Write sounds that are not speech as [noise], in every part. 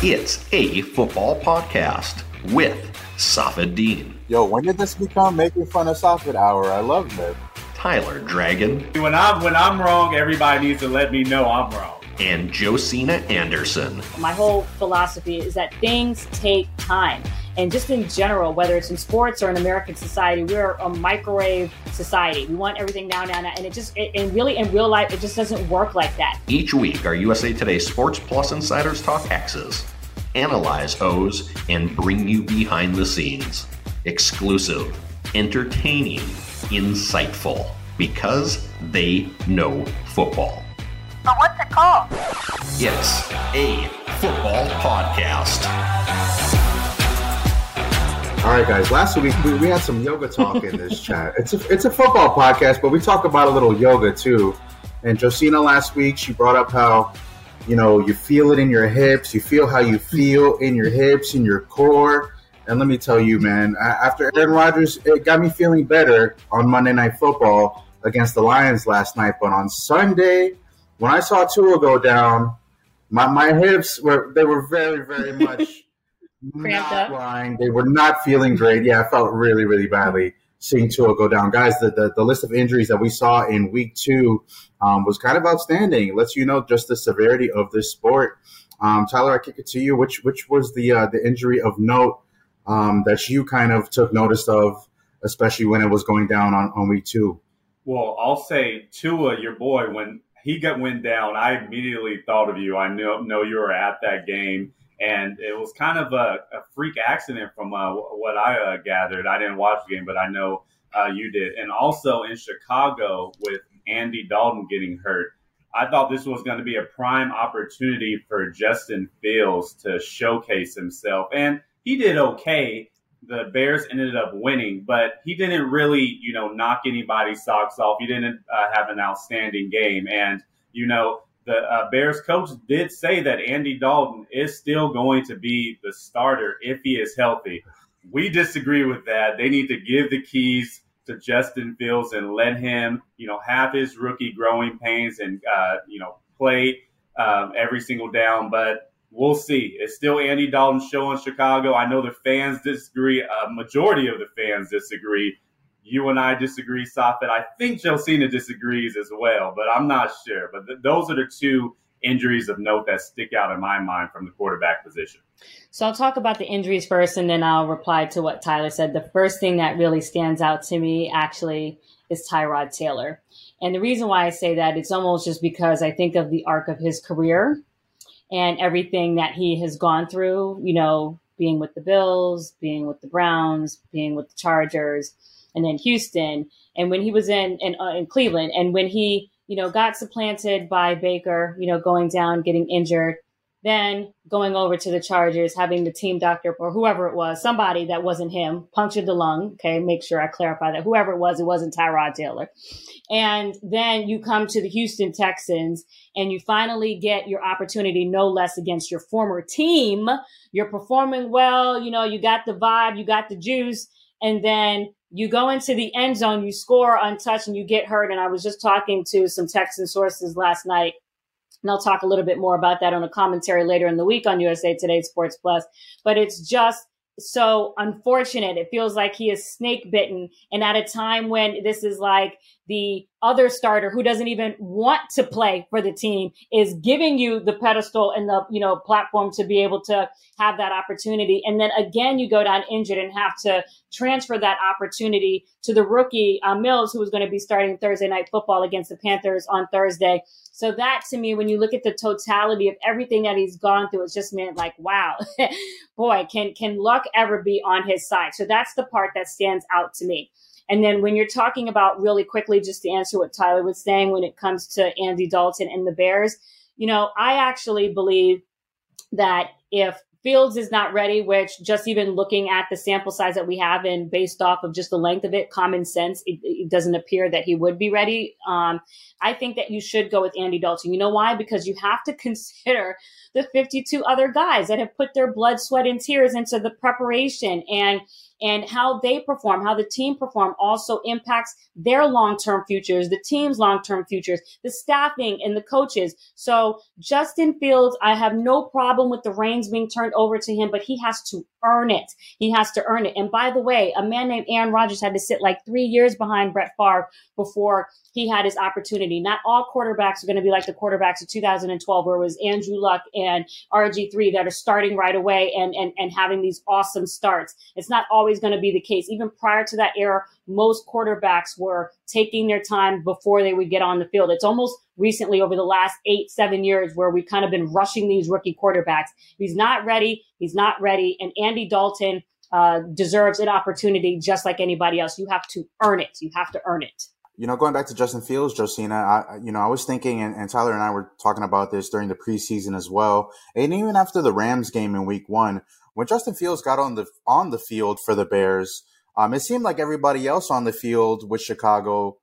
It's a football podcast with Safid Deen, Yo, when did this become making fun of Safid Hour? I love it. Tyler Dragon, When I'm when I'm wrong, everybody needs to let me know I'm wrong. and Josina Anderson. My whole philosophy is that things take time. And just in general, whether it's in sports or in American society, we're a microwave society. We want everything now, now, now. And it just, it, and really in real life, it just doesn't work like that. Each week, our USA Today Sports Plus insiders talk X's, analyze O's, and bring you behind the scenes. Exclusive, entertaining, insightful, because they know football. But what's it called? It's a football podcast. All right, guys. Last week we, we had some yoga talk in this chat. It's a it's a football podcast, but we talk about a little yoga too. And Josina last week she brought up how you know you feel it in your hips, you feel how you feel in your hips, in your core. And let me tell you, man, after Aaron Rodgers, it got me feeling better on Monday Night Football against the Lions last night. But on Sunday, when I saw Tua go down, my, my hips were they were very very [laughs] much Cramped not up. lying. They were not feeling great. Yeah, I felt really really badly seeing Tua go down. Guys, the, the, the list of injuries that we saw in week two um, was kind of outstanding. It lets you know just the severity of this sport. Um, Tyler, I kick it to you. Which which was the uh, the injury of note um, that you kind of took notice of, especially when it was going down on, on week two? Well, I'll say Tua, your boy, when he got went down, I immediately thought of you. I know know you were at that game, and it was kind of a, a freak accident from uh, what I uh, gathered. I didn't watch the game, but I know uh, you did. And also in Chicago with Andy Dalton getting hurt. I thought this was going to be a prime opportunity for Justin Fields to showcase himself. And he did okay. The Bears ended up winning, but he didn't really, you know, knock anybody's socks off. He didn't uh, have an outstanding game. And, you know, the uh, Bears coach did say that Andy Dalton is still going to be the starter if he is healthy. We disagree with that. They need to give the keys to Justin Fields and let him, you know, have his rookie growing pains and, uh, you know, play um, every single down. But we'll see. It's still Andy Dalton's show in Chicago. I know the fans disagree. A majority of the fans disagree. You and I disagree, Safid. I think Josina disagrees as well, but I'm not sure. But th- those are the two injuries of note that stick out in my mind from the quarterback position. So I'll talk about the injuries first and then I'll reply to what Tyler said. The first thing that really stands out to me actually is Tyrod Taylor. And the reason why I say that, it's almost just because I think of the arc of his career and everything that he has gone through, you know, being with the Bills, being with the Browns, being with the Chargers, and then Houston. And when he was in in, uh, in Cleveland, and when he, you know, got supplanted by Baker, you know, going down, getting injured, then going over to the Chargers, having the team doctor or whoever it was, somebody that wasn't him, punctured the lung. Okay, make sure I clarify that. Whoever it was, it wasn't Tyrod Taylor. And then you come to the Houston Texans and you finally get your opportunity, no less against your former team. You're performing well, you know, you got the vibe, you got the juice, and then you go into the end zone, you score untouched, and you get hurt. And I was just talking to some Texan sources last night and I'll talk a little bit more about that on a commentary later in the week on USA Today Sports Plus. But it's just so unfortunate. It feels like he is snake bitten. And at a time when this is like the other starter who doesn't even want to play for the team is giving you the pedestal and the, you know, platform to be able to have that opportunity. And then again, you go down injured and have to transfer that opportunity to the rookie uh, Mills, who is going to be starting Thursday night football against the Panthers on Thursday. So that to me, when you look at the totality of everything that he's gone through, it's just meant like, wow, [laughs] boy, can can luck ever be on his side? So that's the part that stands out to me. And then when you're talking about really quickly, just to answer what Tyler was saying when it comes to Andy Dalton and the Bears, you know, I actually believe that if Fields is not ready, which just even looking at the sample size that we have and based off of just the length of it, common sense, it, it doesn't appear that he would be ready. Um, I think that you should go with Andy Dalton. You know why? Because you have to [laughs] consider the 52 other guys that have put their blood, sweat, and tears into the preparation and and how they perform, how the team perform also impacts their long-term futures, the team's long-term futures, the staffing and the coaches. So Justin Fields, I have no problem with the reins being turned over to him, but he has to earn it. He has to earn it. And by the way, a man named Aaron Rodgers had to sit like three years behind Brett Favre before he had his opportunity. Not all quarterbacks are going to be like the quarterbacks of 2012, where it was Andrew Luck and RG3 that are starting right away and, and, and having these awesome starts. It's not always going to be the case. Even prior to that era, most quarterbacks were taking their time before they would get on the field. It's almost recently over the last eight, seven years where we've kind of been rushing these rookie quarterbacks. He's not ready. He's not ready. And Andy Dalton uh, deserves an opportunity just like anybody else. You have to earn it. You have to earn it. You know, going back to Justin Fields, Josina, I, you know, I was thinking, and, and, Tyler and I were talking about this during the preseason as well, and even after the Rams game in Week One, when Justin Fields got on the on the field for the Bears, um, it seemed like everybody else on the field with Chicago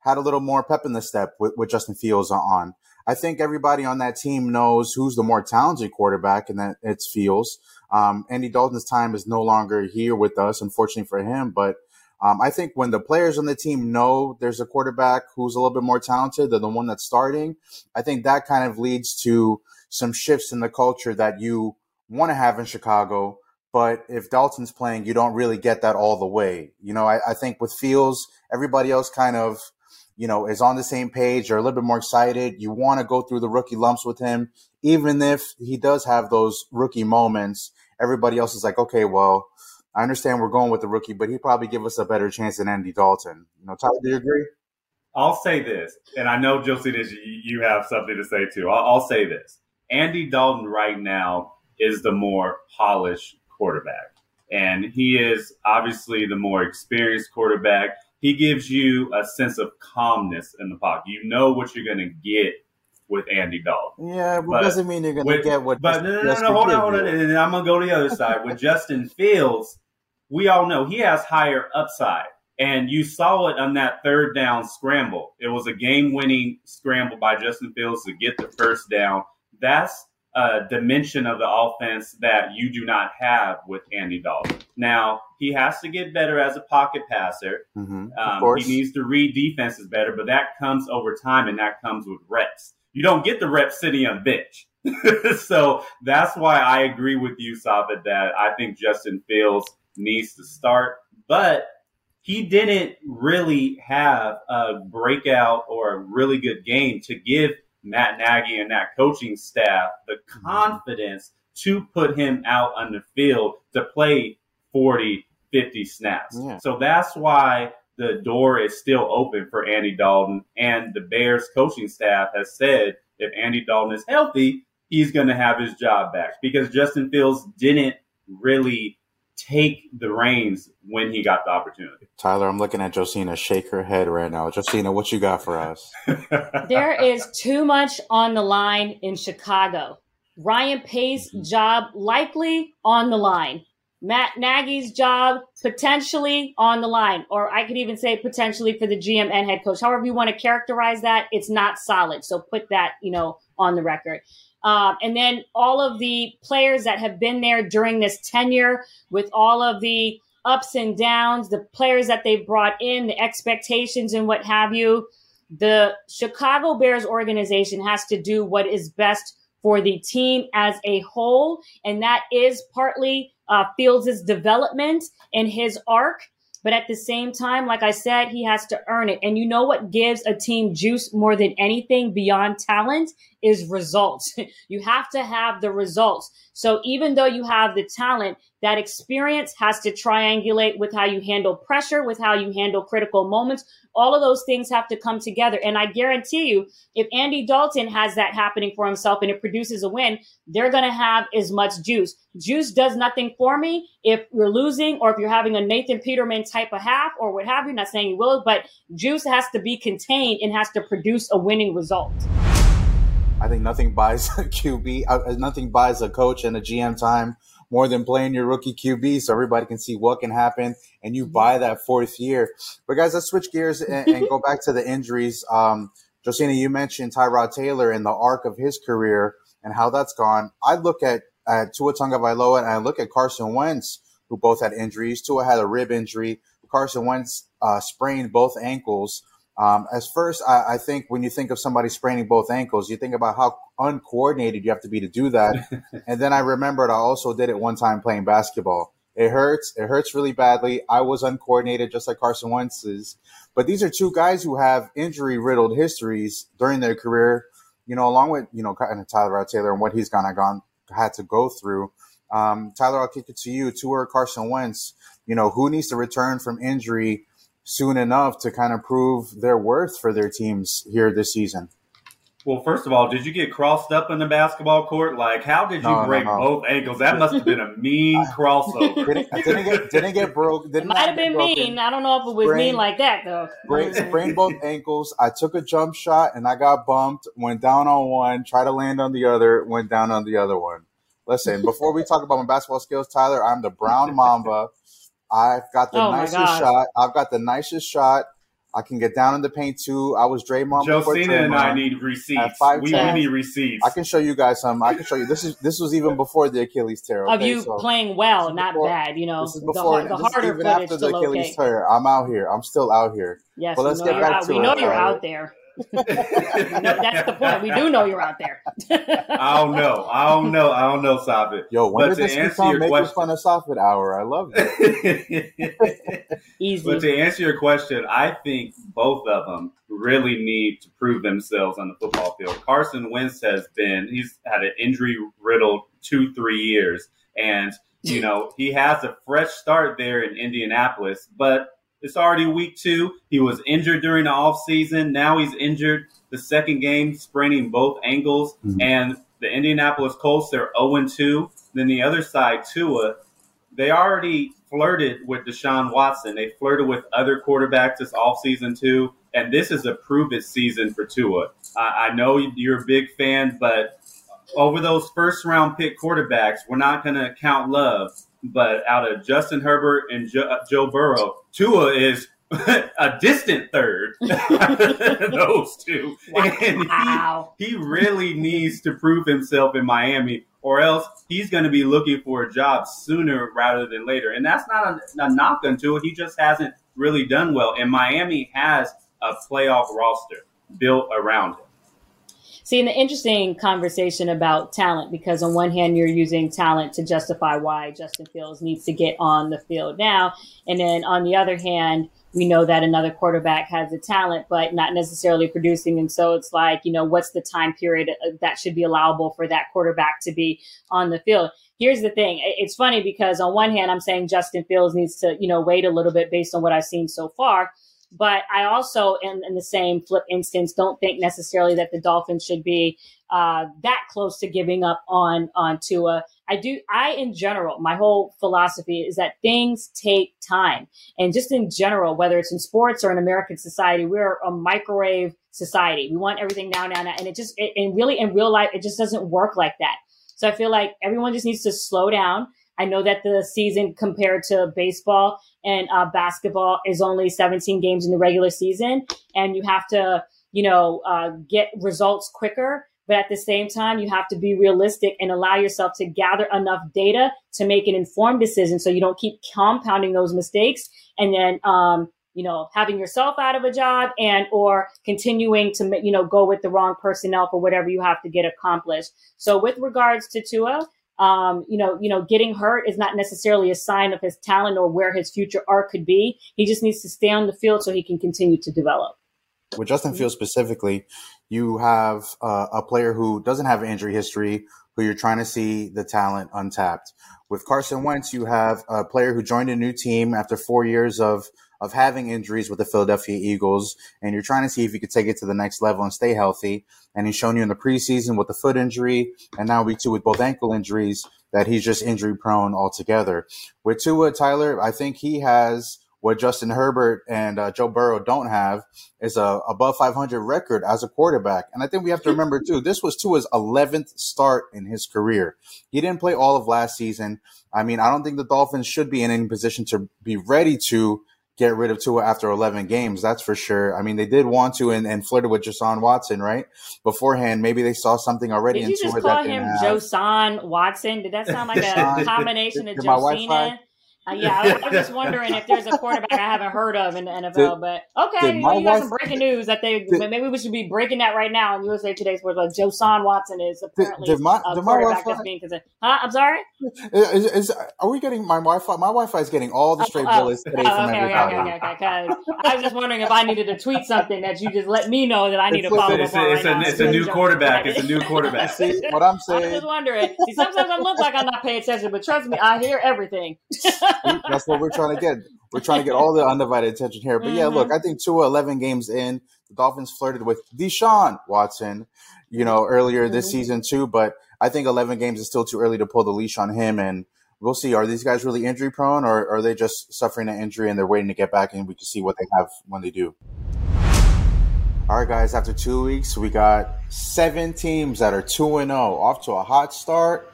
had a little more pep in the step with, with Justin Fields on. I think everybody on that team knows who's the more talented quarterback, and that it's Fields. Um, Andy Dalton's time is no longer here with us, unfortunately for him, but um, I think when the players on the team know there's a quarterback who's a little bit more talented than the one that's starting, I think that kind of leads to some shifts in the culture that you want to have in Chicago. But if Dalton's playing, you don't really get that all the way. You know, I, I think with Fields, everybody else kind of, you know, is on the same page or a little bit more excited. You want to go through the rookie lumps with him, even if he does have those rookie moments. Everybody else is like, okay, well, I understand we're going with the rookie, but he probably give us a better chance than Andy Dalton. You know, Tyler, do you agree? I'll say this, and I know Josie, you have something to say too. I'll, I'll say this: Andy Dalton right now is the more polished quarterback, and he is obviously the more experienced quarterback. He gives you a sense of calmness in the pocket. You know what you're going to get with Andy Dalton. Yeah, but, but doesn't mean you're going to get what. But no, no, no, no hold on, hold on, and I'm going to go to the other side with Justin Fields we all know he has higher upside. And you saw it on that third down scramble. It was a game winning scramble by Justin Fields to get the first down. That's a dimension of the offense that you do not have with Andy Dalton. Now, he has to get better as a pocket passer. Mm-hmm. Um, he needs to read defenses better, but that comes over time and that comes with reps. You don't get the reps sitting on bench. [laughs] so that's why I agree with you, Sabit, that I think Justin Fields needs to start. But he didn't really have a breakout or a really good game to give Matt Nagy and that coaching staff the mm-hmm. confidence to put him out on the field to play 40, 50 snaps. Yeah. So that's why the door is still open for Andy Dalton. And the Bears coaching staff has said if Andy Dalton is healthy, he's going to have his job back because Justin Fields didn't really take the reins when he got the opportunity. Tyler, I'm looking at Josina shake her head right now. Josina, what you got for us? [laughs] there is too much on the line in Chicago. Ryan Pace's mm-hmm. job likely on the line. Matt Nagy's job potentially on the line, or I could even say potentially for the GM and head coach. However you want to characterize that, it's not solid. So put that, you know, on the record. Um, and then all of the players that have been there during this tenure with all of the ups and downs, the players that they've brought in, the expectations and what have you. The Chicago Bears organization has to do what is best for the team as a whole. And that is partly uh, Fields' development and his arc but at the same time, like I said, he has to earn it. And you know what gives a team juice more than anything beyond talent is results. [laughs] you have to have the results. So even though you have the talent, that experience has to triangulate with how you handle pressure, with how you handle critical moments. All of those things have to come together. And I guarantee you, if Andy Dalton has that happening for himself and it produces a win, they're going to have as much juice. Juice does nothing for me if you're losing or if you're having a Nathan Peterman type of half or what have you. Not saying you will, but juice has to be contained and has to produce a winning result. I think nothing buys a QB, uh, nothing buys a coach and a GM time more than playing your rookie QB so everybody can see what can happen and you buy that fourth year. But guys, let's switch gears and, and go back to the injuries. Um, Josina, you mentioned Tyrod Taylor and the arc of his career and how that's gone. I look at, at Tua Tagovailoa and I look at Carson Wentz, who both had injuries. Tua had a rib injury. Carson Wentz uh, sprained both ankles. Um, as first, I, I, think when you think of somebody spraining both ankles, you think about how uncoordinated you have to be to do that. [laughs] and then I remembered I also did it one time playing basketball. It hurts. It hurts really badly. I was uncoordinated, just like Carson Wentz is. But these are two guys who have injury riddled histories during their career. You know, along with you know kind of Tyler Taylor and what he's kind of gone had to go through. Um, Tyler, I'll kick it to you. Tua Carson Wentz. You know, who needs to return from injury soon enough to kind of prove their worth for their teams here this season? Well, first of all, did you get crossed up in the basketball court? Like, how did you no, break no, no. both ankles? That must have been a mean [laughs] crossover. didn't, didn't, get didn't get broke. Didn't might have been broken. mean. I don't know if it was sprained, mean like that though. Sprained, sprained both ankles. I took a jump shot and I got bumped. Went down on one. Tried to land on the other. Went down on the other one. Listen, before we talk about my basketball skills, Tyler, I'm the brown mamba. I've got the oh nicest shot. I've got the nicest shot. I can get down in the paint too. I was Draymond. Josina and I need receipts. Five we, we need receipts. I can show you guys some. I can show you. This is this was even before the Achilles tear. Okay? Of you so playing well, not before, bad. You know, this is before the, the harder even after the Achilles okay. tear. I'm out here. I'm still out here. Yes, but let's get back out, to we it. We know you're out there no, that's the point. We do know you're out there. [laughs] I don't know. I don't know. I don't know, Safid. Yo, when but did this become Make question, Fun of Safid Hour? I love it. [laughs] Easy. But to answer your question, I think both of them really need to prove themselves on the football field. Carson Wentz has been, he's had an injury riddled two, three years. And, you know, he has a fresh start there in Indianapolis, but it's already week two. He was injured during the offseason. Now he's injured the second game, spraining both ankles. Mm-hmm. And the Indianapolis Colts, they're 0 2. Then the other side, Tua, they already flirted with Deshaun Watson. They flirted with other quarterbacks this offseason, too. And this is a prove it season for Tua. I, I know you're a big fan, but over those first round pick quarterbacks, we're not going to count love. But out of Justin Herbert and jo- uh, Joe Burrow, Tua is [laughs] a distant third. [laughs] those two. Wow. And he, he really needs to prove himself in Miami, or else he's going to be looking for a job sooner rather than later. And that's not a, a knock on Tua. He just hasn't really done well. And Miami has a playoff roster built around him. See, an interesting conversation about talent because on one hand you're using talent to justify why Justin Fields needs to get on the field now, and then on the other hand, we know that another quarterback has the talent but not necessarily producing, and so it's like you know what's the time period uh, that should be allowable for that quarterback to be on the field. Here's the thing: it's funny because on one hand I'm saying Justin Fields needs to you know wait a little bit based on what I've seen so far. But I also, in, in the same flip instance, don't think necessarily that the Dolphins should be uh, that close to giving up on on Tua. I do. I, in general, my whole philosophy is that things take time, and just in general, whether it's in sports or in American society, we're a microwave society. We want everything now, now, now, and it just, it, and really, in real life, it just doesn't work like that. So I feel like everyone just needs to slow down. I know that the season compared to baseball and uh, basketball is only 17 games in the regular season, and you have to, you know, uh, get results quicker. But at the same time, you have to be realistic and allow yourself to gather enough data to make an informed decision, so you don't keep compounding those mistakes and then, um, you know, having yourself out of a job and or continuing to, you know, go with the wrong personnel for whatever you have to get accomplished. So with regards to Tua, um, you know, you know, getting hurt is not necessarily a sign of his talent or where his future arc could be. He just needs to stay on the field so he can continue to develop. With Justin Fields specifically, you have uh, a player who doesn't have injury history, who you're trying to see the talent untapped. With Carson Wentz, you have a player who joined a new team after four years of of having injuries with the Philadelphia Eagles, and you're trying to see if you could take it to the next level and stay healthy. And he's shown you in the preseason with the foot injury, and now week two with both ankle injuries that he's just injury prone altogether. With Tua Tyler, I think he has what Justin Herbert and uh, Joe Burrow don't have is a above 500 record as a quarterback. And I think we have to remember too, this was Tua's 11th start in his career. He didn't play all of last season. I mean, I don't think the Dolphins should be in any position to be ready to get rid of Tua after 11 games. That's for sure. I mean, they did want to and, and flirted with Jason Watson, right? Beforehand, maybe they saw something already. Did you just call him Josan Watson? Did that sound like a combination of Josina? Uh, yeah, I, am just [laughs] wondering if there's a quarterback I haven't heard of in the NFL. Did, but okay, well, you got some breaking news that they did, maybe we should be breaking that right now on USA Today Sports. Like Deshaun Watson is apparently did, my, a quarterback that's being considered. Huh? I'm sorry. Is, is, are we getting my Wi-Fi? My Wi-Fi is getting all the oh, straight oh, bullets today oh, from okay, everybody. Okay, okay, okay, okay. I was just wondering if I needed to tweet something that you just let me know that I need to follow it's, a, it's, a, it's a new quarterback. It's a new quarterback. [laughs] See what I'm saying? I'm just wondering. See, sometimes I look like I'm not paying attention, but trust me, I hear everything. [laughs] That's what we're trying to get. We're trying to get all the undivided attention here. But mm-hmm. yeah, look. I think two 11 games in, the Dolphins flirted with Deshaun Watson, you know, earlier mm-hmm. this season too. But I think 11 games is still too early to pull the leash on him. And we'll see. Are these guys really injury prone or are they just suffering an injury and they're waiting to get back and we can see what they have when they do? All right, guys, after two weeks, we got seven teams that are 2 and 0, off to a hot start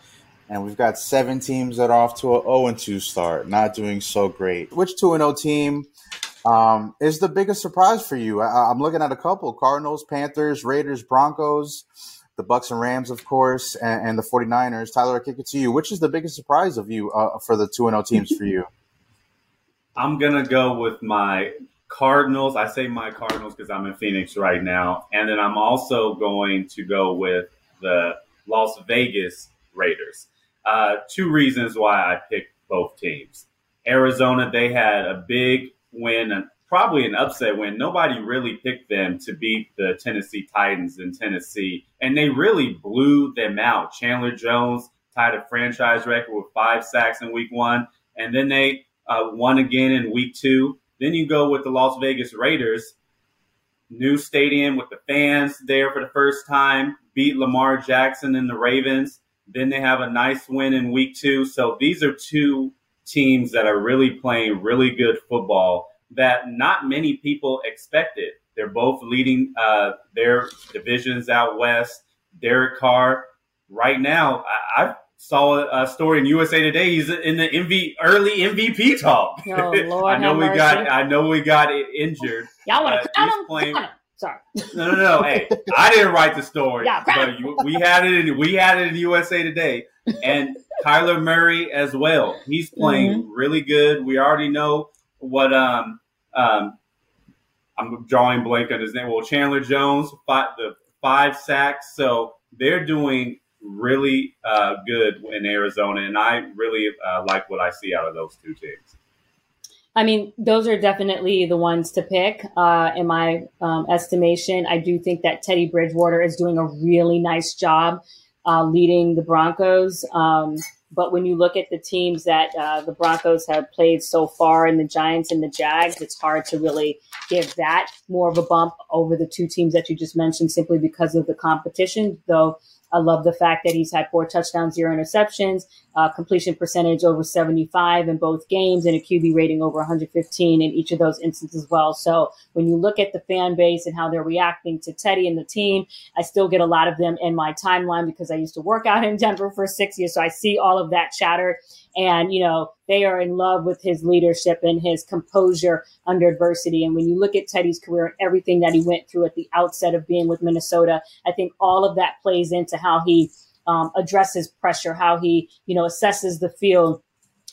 and we've got seven teams that are off to a 0 and 2 start, not doing so great. Which 2 and 0 team um, is the biggest surprise for you? I, am looking at a couple Cardinals, Panthers, Raiders, Broncos, the Bucs and Rams, of course, and, and the 49ers. Tyler, I kick it to you. Which is the biggest surprise of you uh, for the 2 and 0 teams for you? [laughs] I'm to go with my Cardinals. I say my Cardinals because I'm in Phoenix right now. And then I'm also going to go with the Las Vegas Raiders. Uh, two reasons why I picked both teams. Arizona, they had a big win, probably an upset win. Nobody really picked them to beat the Tennessee Titans in Tennessee, and they really blew them out. Chandler Jones tied a franchise record with five sacks in week one, and then they uh, won again in week two. Then you go with the Las Vegas Raiders, new stadium with the fans there for the first time, beat Lamar Jackson and the Ravens. Then they have a nice win in week two. So these are two teams that are really playing really good football that not many people expected. They're both leading uh, their divisions out west. Derek Carr, right now, I, I, saw a story in USA Today. He's in the MV, early MVP talk. Oh, Lord [laughs] I know we mercy. got. I know we got injured. Y'all want to uh, him? Playing, Sorry. No, no, no. hey, I didn't write the story. Yeah, but you, we had it. In, we had it in USA Today, and Kyler Murray as well. He's playing mm-hmm. really good. We already know what. Um, um, I'm drawing blank on his name. Well, Chandler Jones, five, the five sacks. So they're doing really uh, good in Arizona, and I really uh, like what I see out of those two teams. I mean, those are definitely the ones to pick. Uh, in my um, estimation, I do think that Teddy Bridgewater is doing a really nice job uh, leading the Broncos. Um, but when you look at the teams that uh, the Broncos have played so far, and the Giants and the Jags, it's hard to really give that more of a bump over the two teams that you just mentioned, simply because of the competition. Though I love the fact that he's had four touchdowns, zero interceptions, uh, completion percentage over 75 in both games, and a QB rating over 115 in each of those instances as well. So when you look at the fan base and how they're reacting to Teddy and the team, I still get a lot of them in my timeline because I used to work out in Denver for six years. So I see all of that chatter. And, you know, they are in love with his leadership and his composure under adversity. And when you look at Teddy's career and everything that he went through at the outset of being with Minnesota, I think all of that plays into how he um, addresses pressure, how he, you know, assesses the field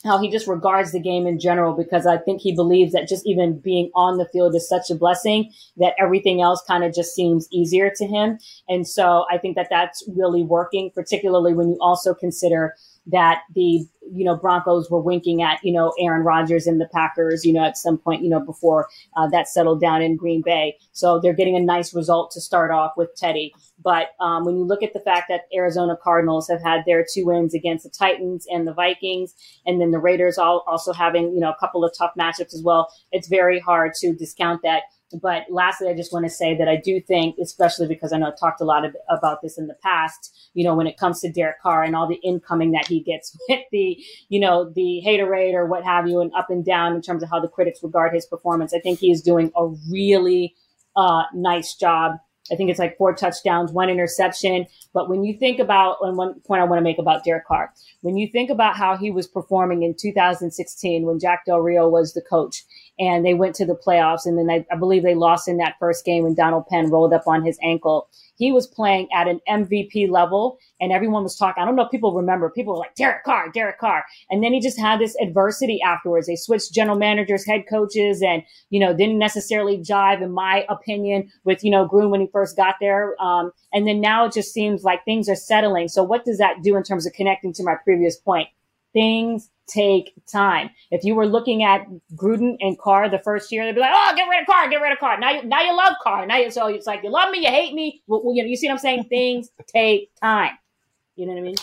how he just regards the game in general because I think he believes that just even being on the field is such a blessing that everything else kind of just seems easier to him. And so I think that that's really working, particularly when you also consider that the you know Broncos were winking at you know Aaron Rodgers and the Packers you know at some point you know before uh, that settled down in Green Bay. So they're getting a nice result to start off with Teddy. But um, when you look at the fact that Arizona Cardinals have had their two wins against the Titans and the Vikings, and then the Raiders all also having you know a couple of tough matchups as well, it's very hard to discount that. But lastly, I just want to say that I do think, especially because I know I've talked a lot of, about this in the past, you know, when it comes to Derek Carr and all the incoming that he gets [laughs] with the, you know, the haterade or what have you, and up and down in terms of how the critics regard his performance. I think he is doing a really uh, nice job. I think it's like four touchdowns, one interception. But when you think about, and one point I want to make about Derek Carr, when you think about how he was performing in 2016 when Jack Del Rio was the coach, and they went to the playoffs. And then I, I believe they lost in that first game when Donald Penn rolled up on his ankle. He was playing at an MVP level, and everyone was talking. I don't know if people remember. People were like, Derek Carr, Derek Carr. And then he just had this adversity afterwards. They switched general managers, head coaches, and, you know, didn't necessarily jive, in my opinion, with, you know, Gruden when he first got there. Um, and then now it just seems like things are settling. So what does that do in terms of connecting to my previous point? Things take time. If you were looking at Gruden and Carr the first year, they'd be like, "Oh, get rid of Carr, get rid of Carr." Now, you, now you love Carr. Now, you, so it's like you love me, you hate me. Well, you know, you see what I'm saying? [laughs] Things take time. You know what I mean?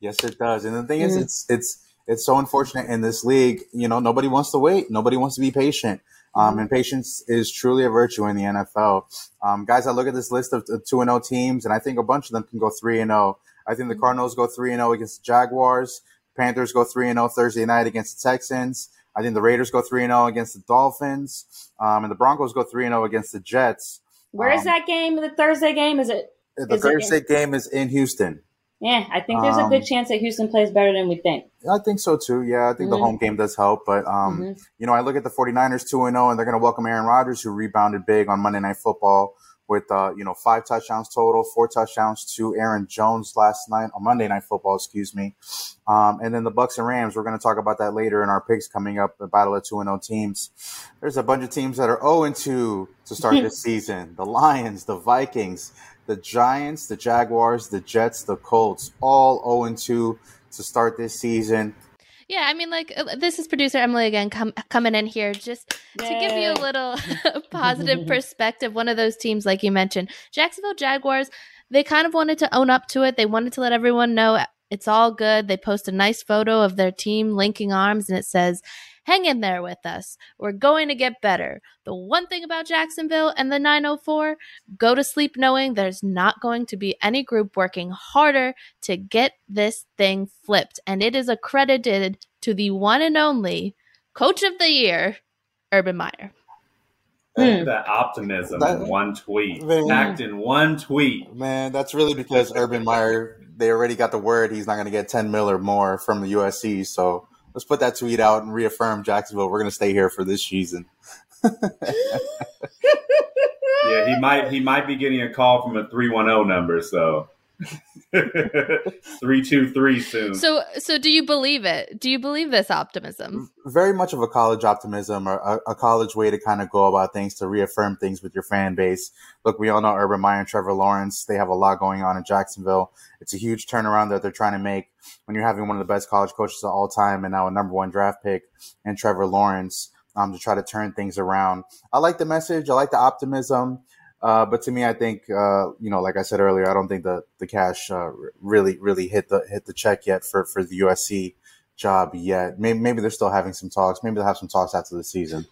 Yes, it does. And the thing mm-hmm. is, it's it's it's so unfortunate in this league. You know, nobody wants to wait. Nobody wants to be patient. Um, mm-hmm. and patience is truly a virtue in the NFL. Um, guys, I look at this list of two and zero oh teams, and I think a bunch of them can go three and zero. Oh. I think the mm-hmm. Cardinals go three and zero against the Jaguars. Panthers go 3 0 Thursday night against the Texans. I think the Raiders go 3 0 against the Dolphins. Um, and the Broncos go 3 0 against the Jets. Where um, is that game? The Thursday game? Is it? The is Thursday it game is in Houston. Yeah, I think there's a good um, chance that Houston plays better than we think. I think so too. Yeah, I think mm-hmm. the home game does help. But, um, mm-hmm. you know, I look at the 49ers 2 0, and they're going to welcome Aaron Rodgers, who rebounded big on Monday Night Football with uh, you know five touchdowns total, four touchdowns to Aaron Jones last night on Monday Night Football, excuse me. Um, and then the Bucs and Rams. We're going to talk about that later in our picks coming up. The battle of two and zero oh teams. There's a bunch of teams that are zero oh and two to start this [laughs] season. The Lions, the Vikings, the Giants, the Jaguars, the Jets, the Colts, all zero and two to start this season. Yeah, I mean, like uh, this is producer Emily again, com- coming in here just Yay. to give you a little [laughs] [laughs] positive perspective. One of those teams, like you mentioned, Jacksonville Jaguars, they kind of wanted to own up to it. They wanted to let everyone know it's all good. They post a nice photo of their team linking arms, and it says, Hang in there with us. We're going to get better. The one thing about Jacksonville and the 904 go to sleep knowing there's not going to be any group working harder to get this thing flipped. And it is accredited to the one and only coach of the year, Urban Meyer. Hmm. That optimism that, in one tweet, man, packed in one tweet. Man, that's really because Urban Meyer. They already got the word he's not going to get ten mil or more from the USC. So let's put that tweet out and reaffirm Jacksonville. We're going to stay here for this season. [laughs] yeah, he might he might be getting a call from a three one zero number. So [laughs] three two three soon. So so do you believe it? Do you believe this optimism? Very much of a college optimism or a, a college way to kind of go about things to reaffirm things with your fan base. Look, we all know Urban Meyer and Trevor Lawrence. They have a lot going on in Jacksonville. It's a huge turnaround that they're trying to make when you're having one of the best college coaches of all time and now a number one draft pick and Trevor Lawrence um, to try to turn things around. I like the message. I like the optimism. Uh, but to me, I think uh, you know, like I said earlier, I don't think the the cash uh, really really hit the hit the check yet for for the USC job yet. Maybe maybe they're still having some talks. Maybe they'll have some talks after the season.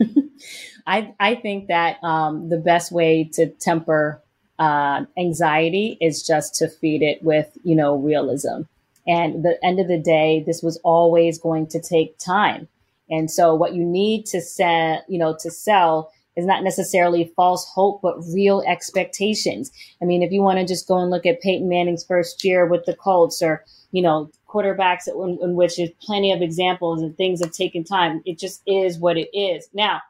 [laughs] I I think that um, the best way to temper uh, anxiety is just to feed it with you know realism. And the end of the day, this was always going to take time. And so, what you need to sell, you know, to sell is not necessarily false hope, but real expectations. I mean, if you want to just go and look at Peyton Manning's first year with the Colts or, you know, quarterbacks in, in which there's plenty of examples and things have taken time, it just is what it is. Now,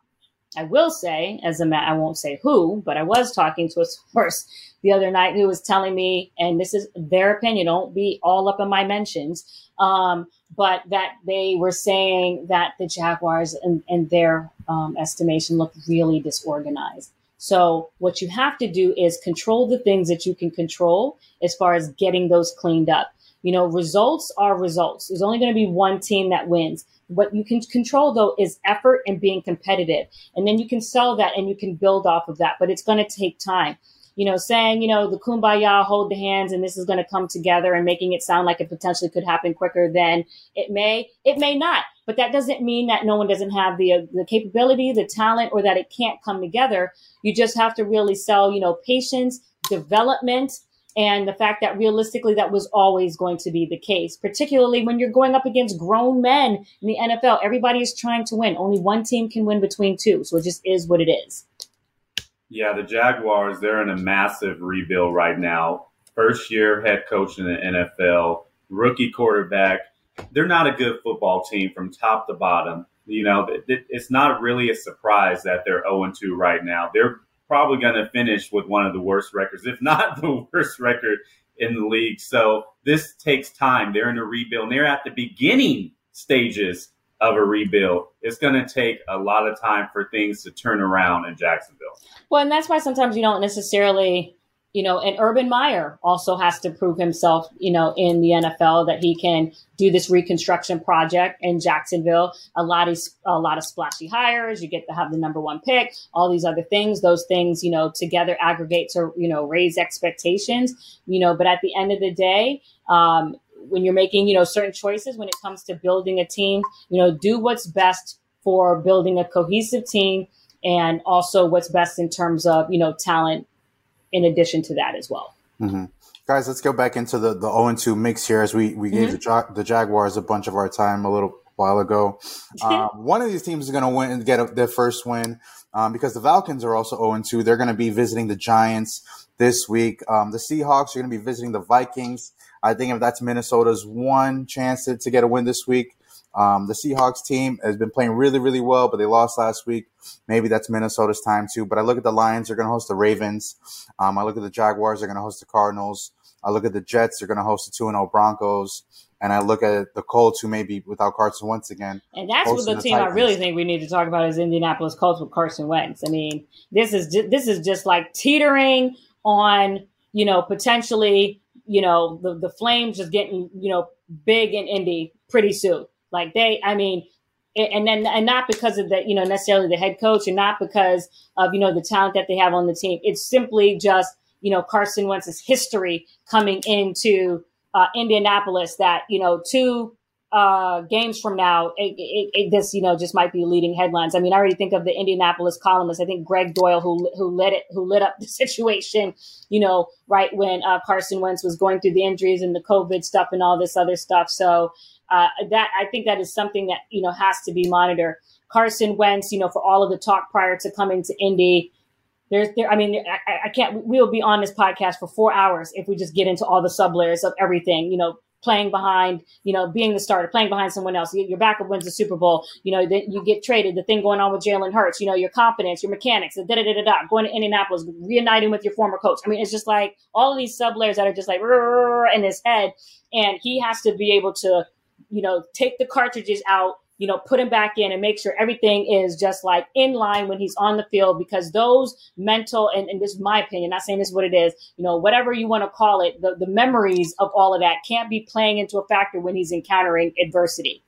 I will say, as a man, I won't say who, but I was talking to a source the other night who was telling me, and this is their opinion, don't be all up in my mentions, um, but that they were saying that the Jaguars, in, in their um, estimation, look really disorganized. So what you have to do is control the things that you can control as far as getting those cleaned up. You know, results are results. There's only going to be one team that wins. What you can control though is effort and being competitive. And then you can sell that and you can build off of that, but it's going to take time you know, saying, you know, the kumbaya, hold the hands, and this is going to come together and making it sound like it potentially could happen quicker than it may. It may not, but that doesn't mean that no one doesn't have the uh, the capability, the talent, or that it can't come together. You just have to really sell, you know, patience, development, and the fact that realistically that was always going to be the case, particularly when you're going up against grown men in the NFL. Everybody is trying to win. Only one team can win between two, so it just is what it is. Yeah, the Jaguars, they're in a massive rebuild right now. First year head coach in the NFL, rookie quarterback. They're not a good football team from top to bottom. you know, it's not really a surprise that they're 0 2 right now. They're probably going to finish with one of the worst records, if not [laughs] the worst record in the league. So this takes time. They're in a rebuild and they're at the beginning stages of a rebuild. It's going to take a lot of time for things to turn around in Jacksonville. Well, and that's why sometimes you don't necessarily you know, and Urban Meyer also has to prove himself, you know, in the NFL that he can do this reconstruction project in Jacksonville. A lot of a lot of splashy hires. You get to have the number one pick. All these other things. Those things, you know, together aggregate to you know raise expectations. You know, but at the end of the day, um, when you're making you know certain choices when it comes to building a team, you know, do what's best for building a cohesive team and also what's best in terms of you know talent in addition to that as well. Mm-hmm. Guys, let's go back into the, the 0 2 mix here as we, we gave mm-hmm. the, the Jaguars a bunch of our time a little while ago. [laughs] Um, one of these teams is going to win and get a, their first win um, because the Falcons are also 0 2. They're going to be visiting the Giants this week. Um, the Seahawks are going to be visiting the Vikings. I think if that's Minnesota's one chance to, to get a win this week, um, the Seahawks team has been playing really, really well, but they lost last week. Maybe that's Minnesota's time too. But I look at the Lions; they're going to host the Ravens. Um, I look at the Jaguars; they're going to host the Cardinals. I look at the Jets; they're going to host the two and zero oh Broncos. And I look at the Colts, who may be without Carson once again. And that's what the, the team Titans. I really think we need to talk about is Indianapolis Colts with Carson Wentz. I mean, this is just, this is just like teetering on, you know, potentially, you know, the the Flames just getting, you know, big in Indy pretty soon. Like they, I mean, and then and not because of the you know necessarily the head coach and not because of you know the talent that they have on the team. It's simply just you know Carson Wentz's history coming into uh, Indianapolis that you know two uh, games from now, it, it, it, this you know just might be leading headlines. I mean, I already think of the Indianapolis columnist. I think Gregg Doyle, who who lit it, who lit up [laughs] the situation. You know, right when uh, Carson Wentz was going through the injuries and the COVID stuff and all this other stuff. So uh, that I think that is something that you know has to be monitored. Carson Wentz, you know, for all of the talk prior to coming to Indy, there's there. I mean, I, I can't. We will be on this podcast for four hours if we just get into all the sub layers of everything. You know, playing behind, you know, being the starter, playing behind someone else. Your backup wins the Super Bowl. You know, then you get traded. The thing going on with Jalen Hurts. You know, your confidence, your mechanics, da da da da da. Going to Indianapolis, reuniting with your former coach. I mean, it's just like all of these sub layers that are just like in his head, and he has to be able to you know, take the cartridges out, you know, put him back in and make sure everything is just like in line when he's on the field because those mental, and, and this is my opinion, not saying this is what it is, you know, whatever you want to call it, the, the memories of all of that can't be playing into a factor when he's encountering adversity.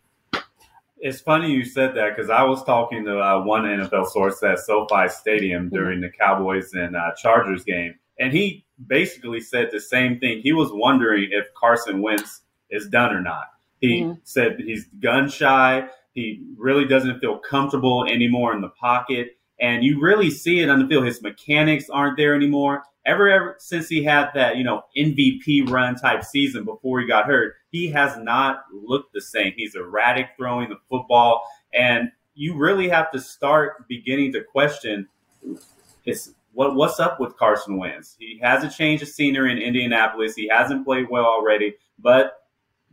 It's funny you said that because I was talking to uh, one NFL source at SoFi Stadium mm-hmm. during the Cowboys and uh, Chargers game, and he basically said the same thing. He was wondering if Carson Wentz is done or not. He mm-hmm. said he's gun shy. He really doesn't feel comfortable anymore in the pocket. And you really see it on the field. His mechanics aren't there anymore. Ever, ever since he had that, you know, MVP run type season before he got hurt, he has not looked the same. He's erratic throwing the football. And you really have to start beginning to question is what what's up with Carson Wentz? He has a change of scenery in Indianapolis. He hasn't played well already, but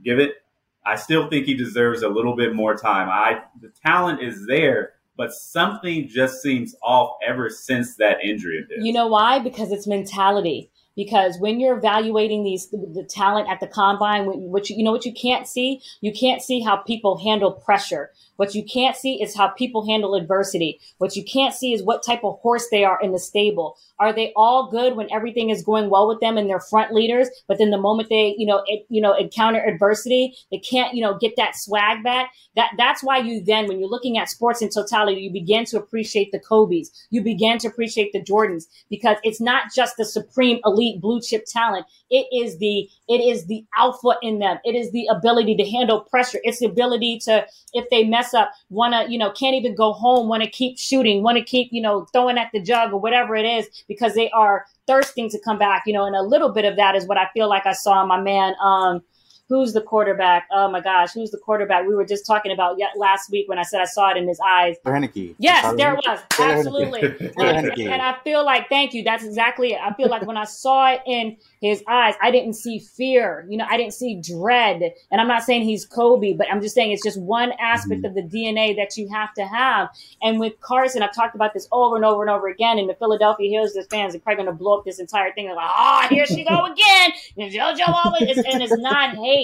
give it I still think he deserves a little bit more time. I the talent is there, but something just seems off ever since that injury. You know why? Because it's mentality. Because when you're evaluating these the, talent at the combine, you, you know what you can't see, you can't see how people handle pressure. What you can't see is how people handle adversity. What you can't see is what type of horse they are in the stable. Are they all good when everything is going well with them and they're front leaders? But then the moment they, you know, it, you know, encounter adversity, they can't, you know, get that swag back. That that's why you then, when you're looking at sports in totality, you begin to appreciate the Kobe's. You begin to appreciate the Jordans because it's not just the supreme elite blue chip talent. It is the it is the alpha in them. It is the ability to handle pressure. It's the ability to, if they mess up, want to, you know, can't even go home, want to keep shooting, want to keep, you know, throwing at the jug or whatever it is because they are thirsting to come back, you know, and a little bit of that is what I feel like I saw in my man, um, who's the quarterback? Oh my gosh, who's the quarterback? We were just talking about yet last week when I said I saw it in his eyes. Heinicke. Yes, there it was. Absolutely. [laughs] and, and I feel like, thank you. That's exactly it. I feel like when I saw it in his eyes, I didn't see fear. You know, I didn't see dread. And I'm not saying he's Kobe, but I'm just saying it's just one aspect mm-hmm. of the DNA that you have to have. And with Carson, I've talked about this over and over and over again. And the Philadelphia Hills fans are probably going to blow up this entire thing. They're like, ah, oh, here she go again. [laughs] And JoJo always, and it's not hate.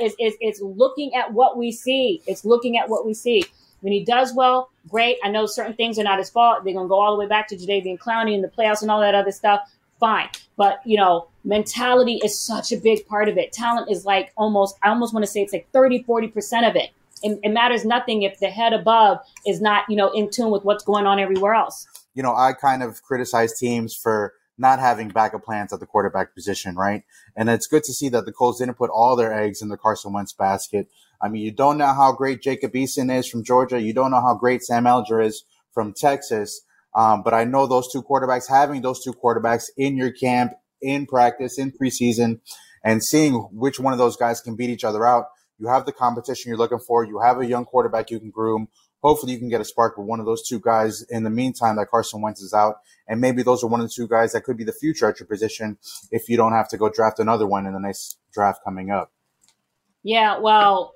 It's, it's, it's looking at what we see. It's looking at what we see. When he does well, great. I know certain things are not his fault. They're going to go all the way back to Jadeveon Clowney and the playoffs and all that other stuff fine. But, you know, mentality is such a big part of it. Talent is like almost, I almost want to say it's like 30, 40% of it. it. It matters nothing if the head above is not, you know, in tune with what's going on everywhere else. You know, I kind of criticize teams for not having backup plans at the quarterback position, right? And it's good to see that the Colts didn't put all their eggs in the Carson Wentz basket. I mean, you don't know how great Jacob Eason is from Georgia. You don't know how great Sam Ehlinger is from Texas. Um, but I know those two quarterbacks, having those two quarterbacks in your camp, in practice, in preseason, and seeing which one of those guys can beat each other out, you have the competition you're looking for. You have a young quarterback you can groom. Hopefully, you can get a spark with one of those two guys in the meantime that Carson Wentz is out. And maybe those are one of the two guys that could be the future at your position if you don't have to go draft another one in the next draft coming up. Yeah, well,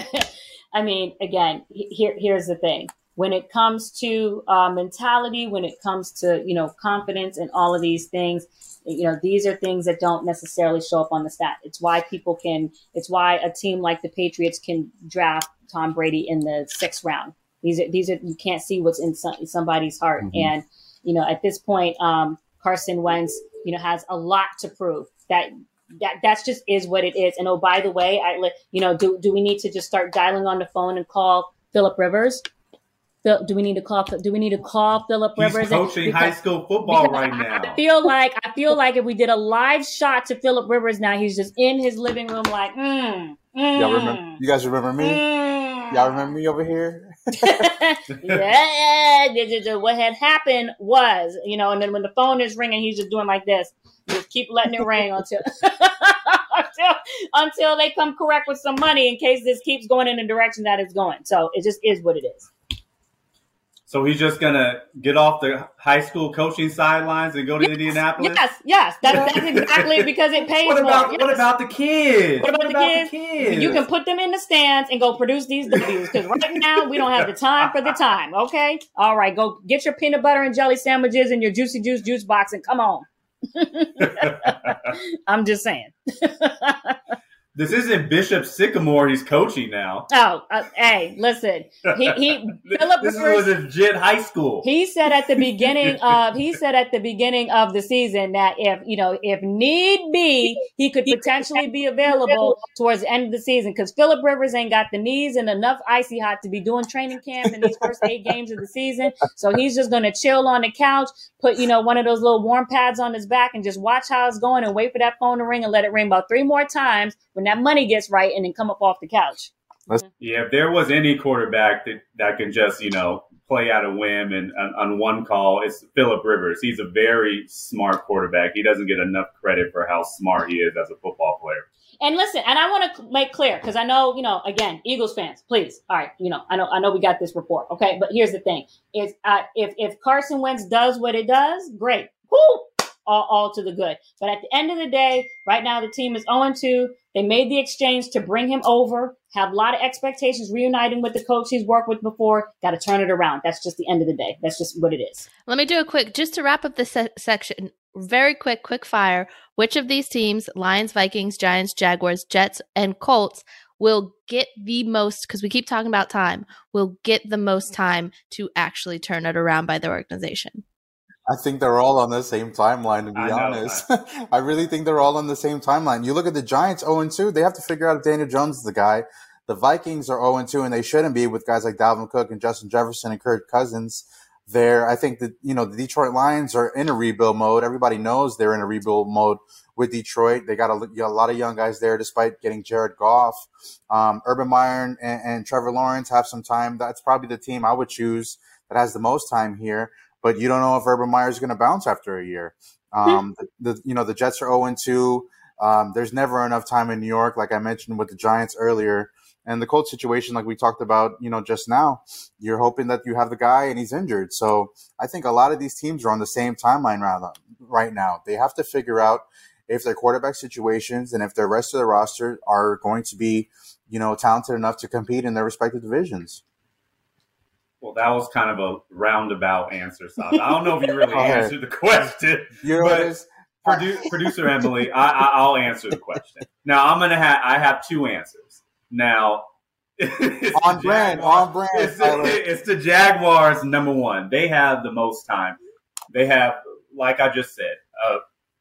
[laughs] I mean, again, here, here's the thing when it comes to uh, mentality, when it comes to you know confidence and all of these things, you know these are things that don't necessarily show up on the stat. It's why people can. It's why a team like the Patriots can draft Tom Brady in the sixth round. These are these are you can't see what's in some, somebody's heart, mm-hmm. and you know at this point, um, Carson Wentz, you know, has a lot to prove. That that that's just is what it is. And oh, by the way, I you know, do do we need to just start dialing on the phone and call Philip Rivers? Do we need to call? Do we need to call Philip Rivers? He's coaching because, high school football right now. I feel like I feel like if we did a live shot to Philip Rivers now, he's just in his living room, like, mm, mm, y'all remember? You guys remember me? Mm. Y'all remember me over here? [laughs] [laughs] yeah. What had happened was, you know, and then when the phone is ringing, he's just doing like this. Just keep letting it ring until [laughs] until until they come correct with some money in case this keeps going in the direction that it's going. So it just is what it is. So he's just gonna get off the high school coaching sidelines and go to yes, Indianapolis. Yes, yes, that's, that's [laughs] exactly because it pays what about, more. Yes. What about the kids? What about, what the, about kids? the, kids? You can put them in the stands and go produce these W's because right now we don't have the time for the time. Okay, all right, go get your peanut butter and jelly sandwiches and your juicy juice juice box and come on. [laughs] [laughs] I'm just saying. This isn't Bishop Sycamore. He's coaching now. Oh, uh, hey, listen. He, he [laughs] Philip this was a legit high school. He said at the beginning [laughs] of he said at the beginning of the season that if you know if need be, he could potentially be available towards the end of the season because Philip Rivers ain't got the knees and enough icy hot to be doing training camp in these first eight games of the season. So he's just going to chill on the couch, put you know one of those little warm pads on his back, and just watch how it's going and wait for that phone to ring and let it ring about three more times when that money gets right and then come up off the couch. Yeah, if there was any quarterback that, that can just, you know, play out a whim and on, on one call, it's Philip Rivers. He's a very smart quarterback. He doesn't get enough credit for how smart he is as a football player. And listen, and I want to make clear because I know, you know, again, Eagles fans, please, all right, you know, I know, I know, we got this report, okay. But here's the thing: is uh, if if Carson Wentz does what it does, great, Woo! All, all to the good. But at the end of the day, right now the team is 0 2. They made the exchange to bring him over, have a lot of expectations reuniting with the coach he's worked with before. Got to turn it around. That's just the end of the day. That's just what it is. Let me do a quick, just to wrap up this se- section, very quick, quick fire. Which of these teams, Lions, Vikings, Giants, Jaguars, Jets, and Colts, will get the most, because we keep talking about time, will get the most time to actually turn it around by the organization? I think they're all on the same timeline, to be I honest. [laughs] I really think they're all on the same timeline. You look at the Giants 0 2, they have to figure out if Daniel Jones is the guy. The Vikings are 0 2, and they shouldn't be with guys like Dalvin Cook and Justin Jefferson and Kirk Cousins there. I think that, you know, the Detroit Lions are in a rebuild mode. Everybody knows they're in a rebuild mode with Detroit. They got a, a lot of young guys there despite getting Jared Goff. Um, Urban Meyer and, and Trevor Lawrence have some time. That's probably the team I would choose that has the most time here but you don't know if Urban Meyer is going to bounce after a year. Hmm. Um, the, the, you know the Jets are 0 2. Um, there's never enough time in New York, like I mentioned with the Giants earlier. And the Colts situation, like we talked about, you know, just now, you're hoping that you have the guy and he's injured. So I think a lot of these teams are on the same timeline right now. They have to figure out if their quarterback situations and if the rest of the roster are going to be, you know, talented enough to compete in their respective divisions. Well, that was kind of a roundabout answer, Sam. I don't know if you really [laughs] answered the question, you know but produ- producer Emily, I, will answer the question. Now, I'm gonna have I have two answers. Now, [laughs] on brand, on brand. It's the, it's the Jaguars number one. They have the most time. They have, like I just said, a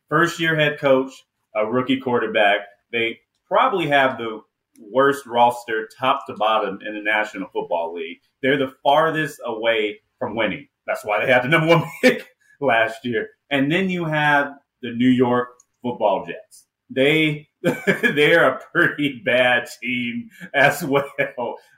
first year head coach, a rookie quarterback. They probably have the worst roster top to bottom in the National Football League. They're the farthest away from winning. That's why they had the number one [laughs] pick last year. And then you have the New York Football Jets. They [laughs] they're a pretty bad team as [laughs] well.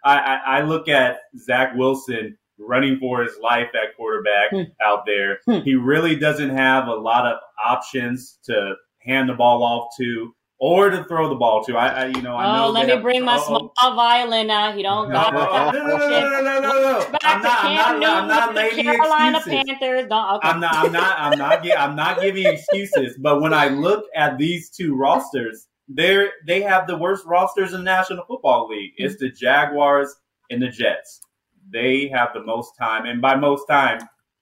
I, I, I, look at Zach Wilson running for his life at quarterback hmm. out there. Hmm. He really doesn't have a lot of options to hand the ball off to or to throw the ball to. I, I you know, I oh, know. let me bring my small violin out. You don't. No, no, no, no, no, no, no, no. I'm not. I'm not. I'm not laying Carolina excuses. Panthers. Don't, okay. I'm not. I'm not. I'm not. I'm not giving excuses. But when I look at these two rosters, they're they have the worst rosters in the National Football League. It's the Jaguars and the Jets. They have the most time, and by most time,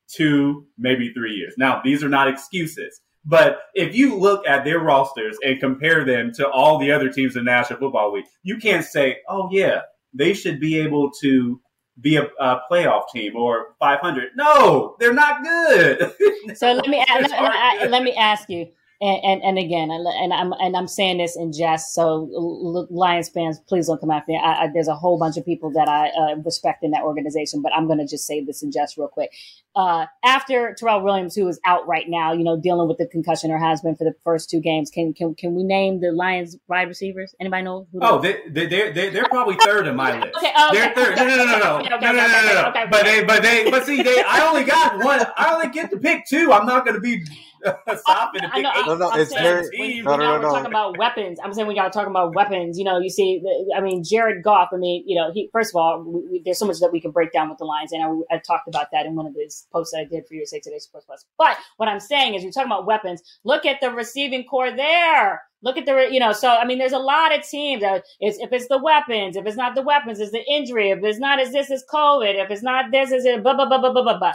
two maybe three years. Now these are not excuses. But if you look at their rosters and compare them to all the other teams in National Football League, you can't say, "Oh yeah, they should be able to be a, a playoff team or 500." No, they're not good. so let me [laughs] let, let me ask you and, and, and again, and I'm and I'm saying this in jest. So Lions fans, please don't come after me. I, I, there's a whole bunch of people that I uh, respect in that organization, but I'm going to just say this in jest real quick. Uh, after Terrell Williams, who is out right now, you know, dealing with the concussion or has been for the first two games, can can can we name the Lions wide receivers? Anybody know? Who oh, they they they're, they're probably third in my [laughs] list. Okay, okay, they're third. No, no, no, no, no, no, no, no, no. But they, but they, but see, they. I only got one. I only get to pick two. I'm not going to be [laughs] Stop it. I know, no, no, it's very, when, no, no, no, we're talking about weapons. I'm saying when y'all talking about weapons, you know, you see, I mean, Jared Goff. I mean, you know, he first of all, we, we, there's so much that we can break down with the Lions, and I, I talked about that in one of these posts that I did for USA Today Sports Plus. But what I'm saying is, you're talking about weapons. Look at the receiving corps there. Look at the, you know, so I mean, there's a lot of teams. It's, if it's the weapons, if it's not the weapons, it's the injury. If it's not as this, is COVID. If it's not this, is it blah blah blah blah blah blah blah.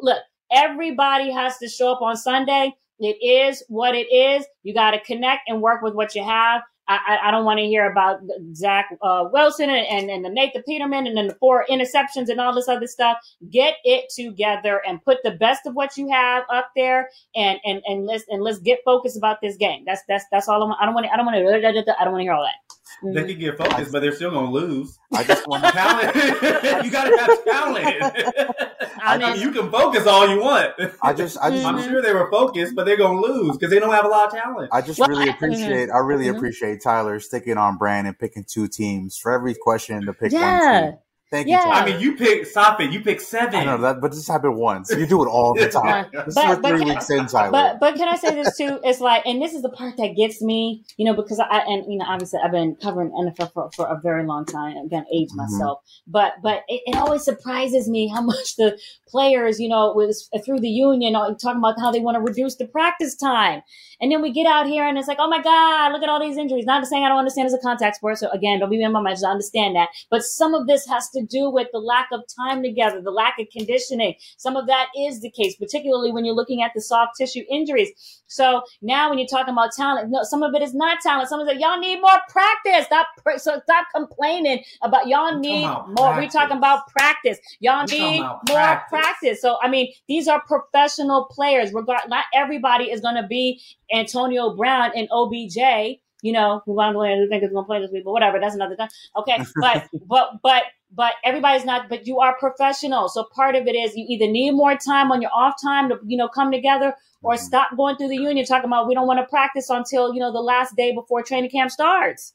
Look, everybody has to show up on Sunday it is what it is. You got to connect and work with what you have. I, I, don't want to hear about Zach uh, Wilson and, and, and the Nathan Peterman and then the four interceptions and all this other stuff. Get it together and put the best of what you have up there and and and let's and let's get focused about this game. That's that's that's all I, want. I don't want. I don't want to. I don't want to hear all that. Mm-hmm. They can get focused, but they're still going to lose. I just want [laughs] talent. [laughs] you got to have talent. [laughs] I mean, you can focus all you want. I just, I just, I'm mm-hmm. sure they were focused, but they're going to lose because they don't have a lot of talent. I just really appreciate, I really mm-hmm. appreciate Tyler sticking on brand and picking two teams for every question to pick yeah. one team. Thank yeah. you. I mean, you pick stop it. You pick seven. I know that, but this happened once. You do it all the [laughs] time. this but, is for three weeks in, Tyler. But but can I say this too? It's like, and this is the part that gets me, you know, because I and you know, obviously, I've been covering NFL for, for a very long time. I'm gonna age mm-hmm. myself, but but it, it, always surprises me how [laughs] much the players, you know, was through the union talking about how they want to reduce the practice time, and then we get out here and it's like, oh my god, look at all these injuries. Not saying I don't understand as a contact sport, so again, don't be in my mind. Just understand that, but some of this has to do with the lack of time together, the lack of conditioning. Some of that is the case, particularly when you're looking at the soft tissue injuries. So now when you're talking about talent, no, some of it is not talent. Some of it, y'all need more practice. Stop, so stop complaining about y'all need more. We're talking about practice. Y'all We're need more practice. practice. So, I mean, these are professional players. Regard, not everybody is going to be Antonio Brown and OBJ you know, who going to think is going to play this week, but whatever, that's another thing. Okay, but [laughs] but but but everybody's not. But you are professional, so part of it is you either need more time on your off time to you know come together, or mm-hmm. stop going through the union talking about we don't want to practice until you know the last day before training camp starts.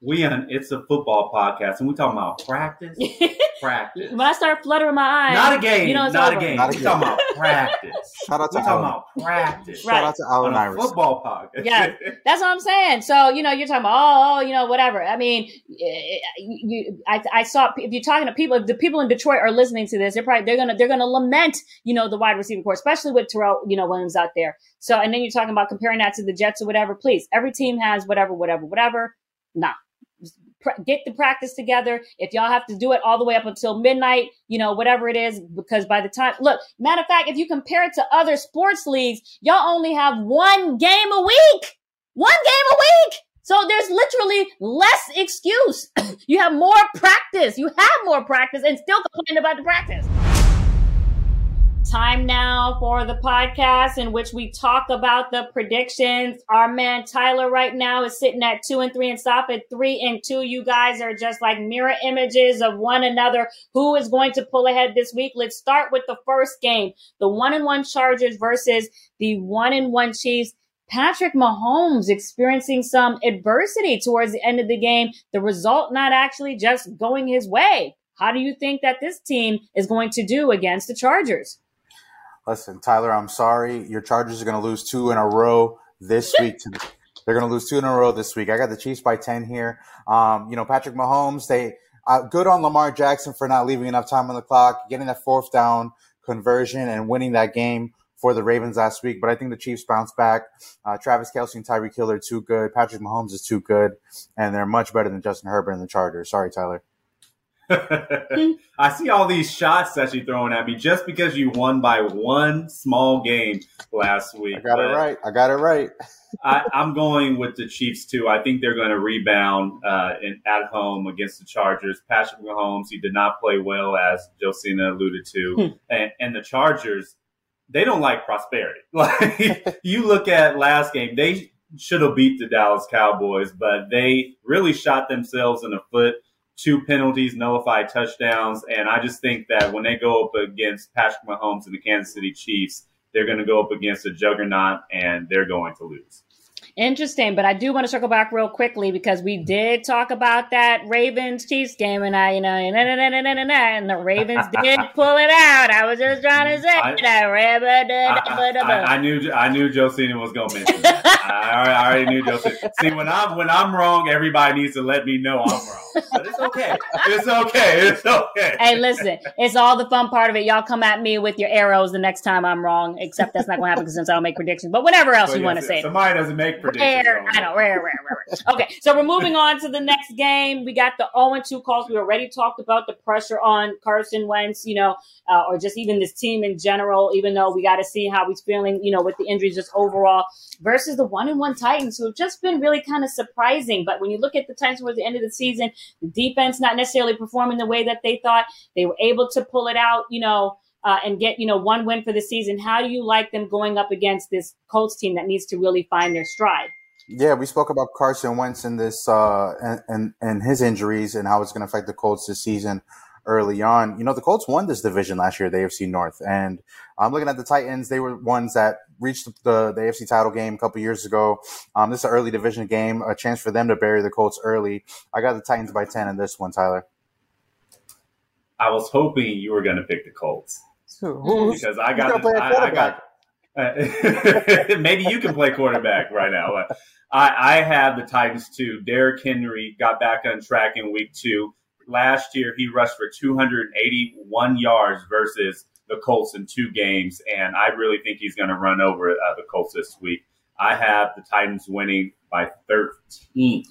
We on it's a football podcast and we talking about practice. [laughs] practice. When I start fluttering my eyes, Not a game. You know, it's not over. a game. Not a we game. talking about practice. [laughs] Shout out we to talking Alan. about practice. Right. Shout out to Alan On a Iris. football podcast. Yeah. [laughs] That's what I'm saying. So you know, you're talking about oh, oh you know, whatever. I mean, you, you I, I saw if you're talking to people, if the people in Detroit are listening to this, they're probably they're gonna they're gonna lament, you know, the wide receiver corps, especially with Terrell, you know, Williams out there. So and then you're talking about comparing that to the Jets or whatever. Please, every team has whatever, whatever, whatever. Nah. Pra- Get the practice together. If y'all have to do it all the way up until midnight, you know, whatever it is, because by the time, look, matter of fact, if you compare it to other sports leagues, y'all only have one game a week. One game a week. So there's literally less excuse. [clears throat] you have more practice. You have more practice and still complain about the practice. Time now for the podcast in which we talk about the predictions. Our man Tyler right now is sitting at two and three and stop at three and two. You guys are just like mirror images of one another. Who is going to pull ahead this week? Let's start with the first game. The one and one Chargers versus the one and one Chiefs. Patrick Mahomes experiencing some adversity towards the end of the game. The result not actually just going his way. How do you think that this team is going to do against the Chargers? Listen, Tyler, I'm sorry. Your Chargers are going to lose two in a row this week. They're going to lose two in a row this week. I got the Chiefs by 10 here. Um, you know, Patrick Mahomes, they uh, good on Lamar Jackson for not leaving enough time on the clock, getting that fourth down conversion and winning that game for the Ravens last week. But I think the Chiefs bounce back. Uh, Travis Kelce and Tyreek Hill are too good. Patrick Mahomes is too good, and they're much better than Justin Herbert and the Chargers. Sorry, Tyler. [laughs] I see all these shots that you're throwing at me just because you won by one small game last week. I got it right. I got it right. [laughs] I, I'm going with the Chiefs too. I think they're going to rebound uh, in, at home against the Chargers. Patrick Mahomes, he did not play well, as Josina alluded to, Hmm. and, and the Chargers, they don't like prosperity. [laughs] Like you look at last game, they should have beat the Dallas Cowboys, but they really shot themselves in the foot. Two penalties, nullified touchdowns, and I just think that when they go up against Patrick Mahomes and the Kansas City Chiefs, they're going to go up against a juggernaut, and they're going to lose. Interesting, but I do want to circle back real quickly because we did talk about that Ravens Chiefs game, and I, you know, and the Ravens [laughs] did pull it out. I was just trying to mm, say I- that. I, I, I knew I knew Josina was going to mention that. I, already- I already knew Josina. See, when I'm when I'm wrong, everybody needs to let me know I'm wrong. But it's okay. It's okay. It's okay. Hey, listen, it's all the fun part of it. Y'all come at me with your arrows the next time I'm wrong, except that's not going to happen because since I don't make predictions. But whatever else But you want to yes, say. Somebody doesn't make predictions. Rare, I know, rare, rare, rare, rare. Okay, so we're moving on to the next game. We got the 0 2 Colts. We already talked about the pressure on Carson Wentz, you know, uh, or just even this team in general, even though we got to see how he's feeling, you know, with the injuries just overall, versus the 1 and 1 Titans, who have just been really kind of surprising. But when you look at the Titans towards the end of the season, the defense not necessarily performing the way that they thought, they were able to pull it out, you know. Uh, and get you know one win for the season. How do you like them going up against this Colts team that needs to really find their stride? Yeah, we spoke about Carson Wentz and this uh, and, and and his injuries and how it's going to affect the Colts this season. Early on, you know, the Colts won this division last year, the AFC North, and I'm looking at the Titans. They were ones that reached the the AFC title game a couple years ago. Um, this is an early division game, a chance for them to bury the Colts early. I got the Titans by ten in this one, Tyler. I was hoping you were going to pick the Colts Who's, because I got gonna play the, a I, I got? Uh, [laughs] maybe you can play quarterback right now. But I, I have the Titans too. Derrick Henry got back on track in week two. Last year, he rushed for 281 yards versus the Colts in two games, and I really think he's going to run over uh, the Colts this week. I have the Titans winning by 13.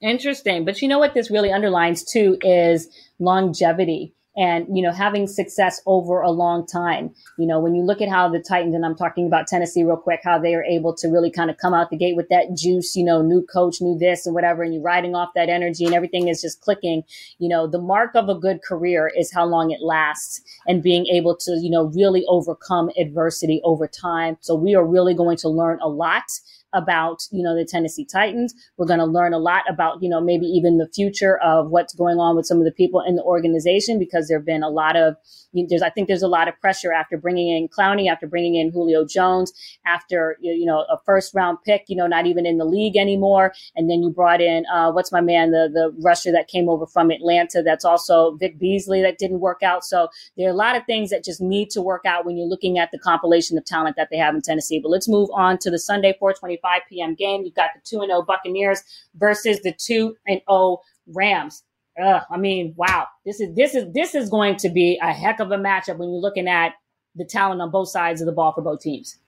Interesting. But you know what this really underlines too is longevity and, you know, having success over a long time. You know, when you look at how the Titans, and I'm talking about Tennessee real quick, how they are able to really kind of come out the gate with that juice, you know, new coach, new this and whatever, and you're riding off that energy and everything is just clicking. You know, the mark of a good career is how long it lasts and being able to, you know, really overcome adversity over time. So we are really going to learn a lot about, you know, the Tennessee Titans. We're going to learn a lot about, you know, maybe even the future of what's going on with some of the people in the organization because there have been a lot of, there's, I think there's a lot of pressure after bringing in Clowney, after bringing in Julio Jones, after, you know, a first round pick, you know, not even in the league anymore. And then you brought in, uh, what's my man, the, the rusher that came over from Atlanta. That's also Vic Beasley that didn't work out. So there are a lot of things that just need to work out when you're looking at the compilation of talent that they have in Tennessee. But let's move on to the Sunday 425 p.m. game. You've got the 2 0 Buccaneers versus the 2 0 Rams. Ugh, I mean, wow. This is this is this is going to be a heck of a matchup when you're looking at the talent on both sides of the ball for both teams.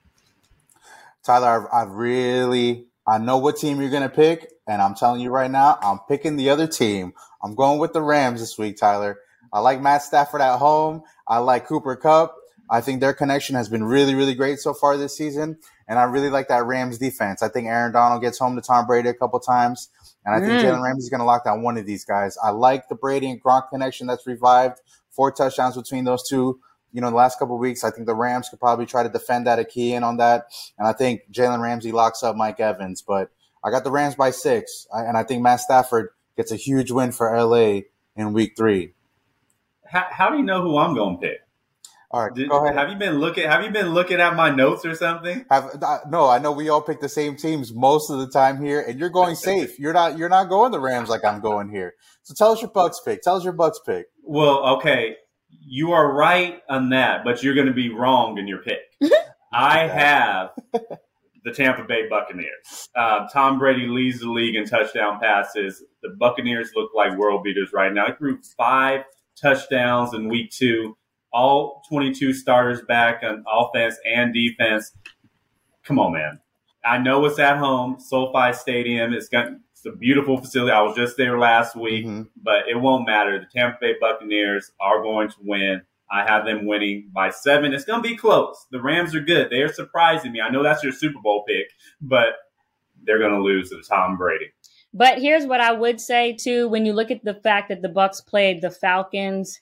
Tyler, I really I know what team you're going to pick, and I'm telling you right now, I'm picking the other team. I'm going with the Rams this week, Tyler. I like Matt Stafford at home. I like Cooper Kupp. I think their connection has been really, really great so far this season. And I really like that Rams defense. I think Aaron Donald gets home to Tom Brady a couple times. And I think mm. Jalen Ramsey is going to lock down one of these guys. I like the Brady and Gronk connection that's revived. Four touchdowns between those two. You know, the last couple weeks, I think the Rams could probably try to defend that, a key in on that. And I think Jalen Ramsey locks up Mike Evans. But I got the Rams by six. and I think Matt Stafford gets a huge win for LA in week three. How, how do you know who I'm going to pick? All right, Did, go ahead. Have you been looking? Have you been looking at my notes or something? Have uh, no? I know we all pick the same teams most of the time here, and you're going safe. You're not. You're not going the Rams like I'm going here. So tell us your Bucs pick. Tell us your Bucs pick. Well, okay, you are right on that, but you're going to be wrong in your pick. [laughs] I have the Tampa Bay Buccaneers. Uh, Tom Brady leads the league in touchdown passes. The Buccaneers look like world beaters right now. He threw five touchdowns in week two all 22 starters back on offense and defense. Come on, man. I know it's at home, SoFi Stadium. It's got it's a beautiful facility. I was just there last week, mm-hmm. but it won't matter. The Tampa Bay Buccaneers are going to win. I have them winning by seven. It's going to be close. The Rams are good. They're surprising me. I know that's your Super Bowl pick, but they're going to lose to Tom Brady. But here's what I would say too: when you look at the fact that the Bucs played the Falcons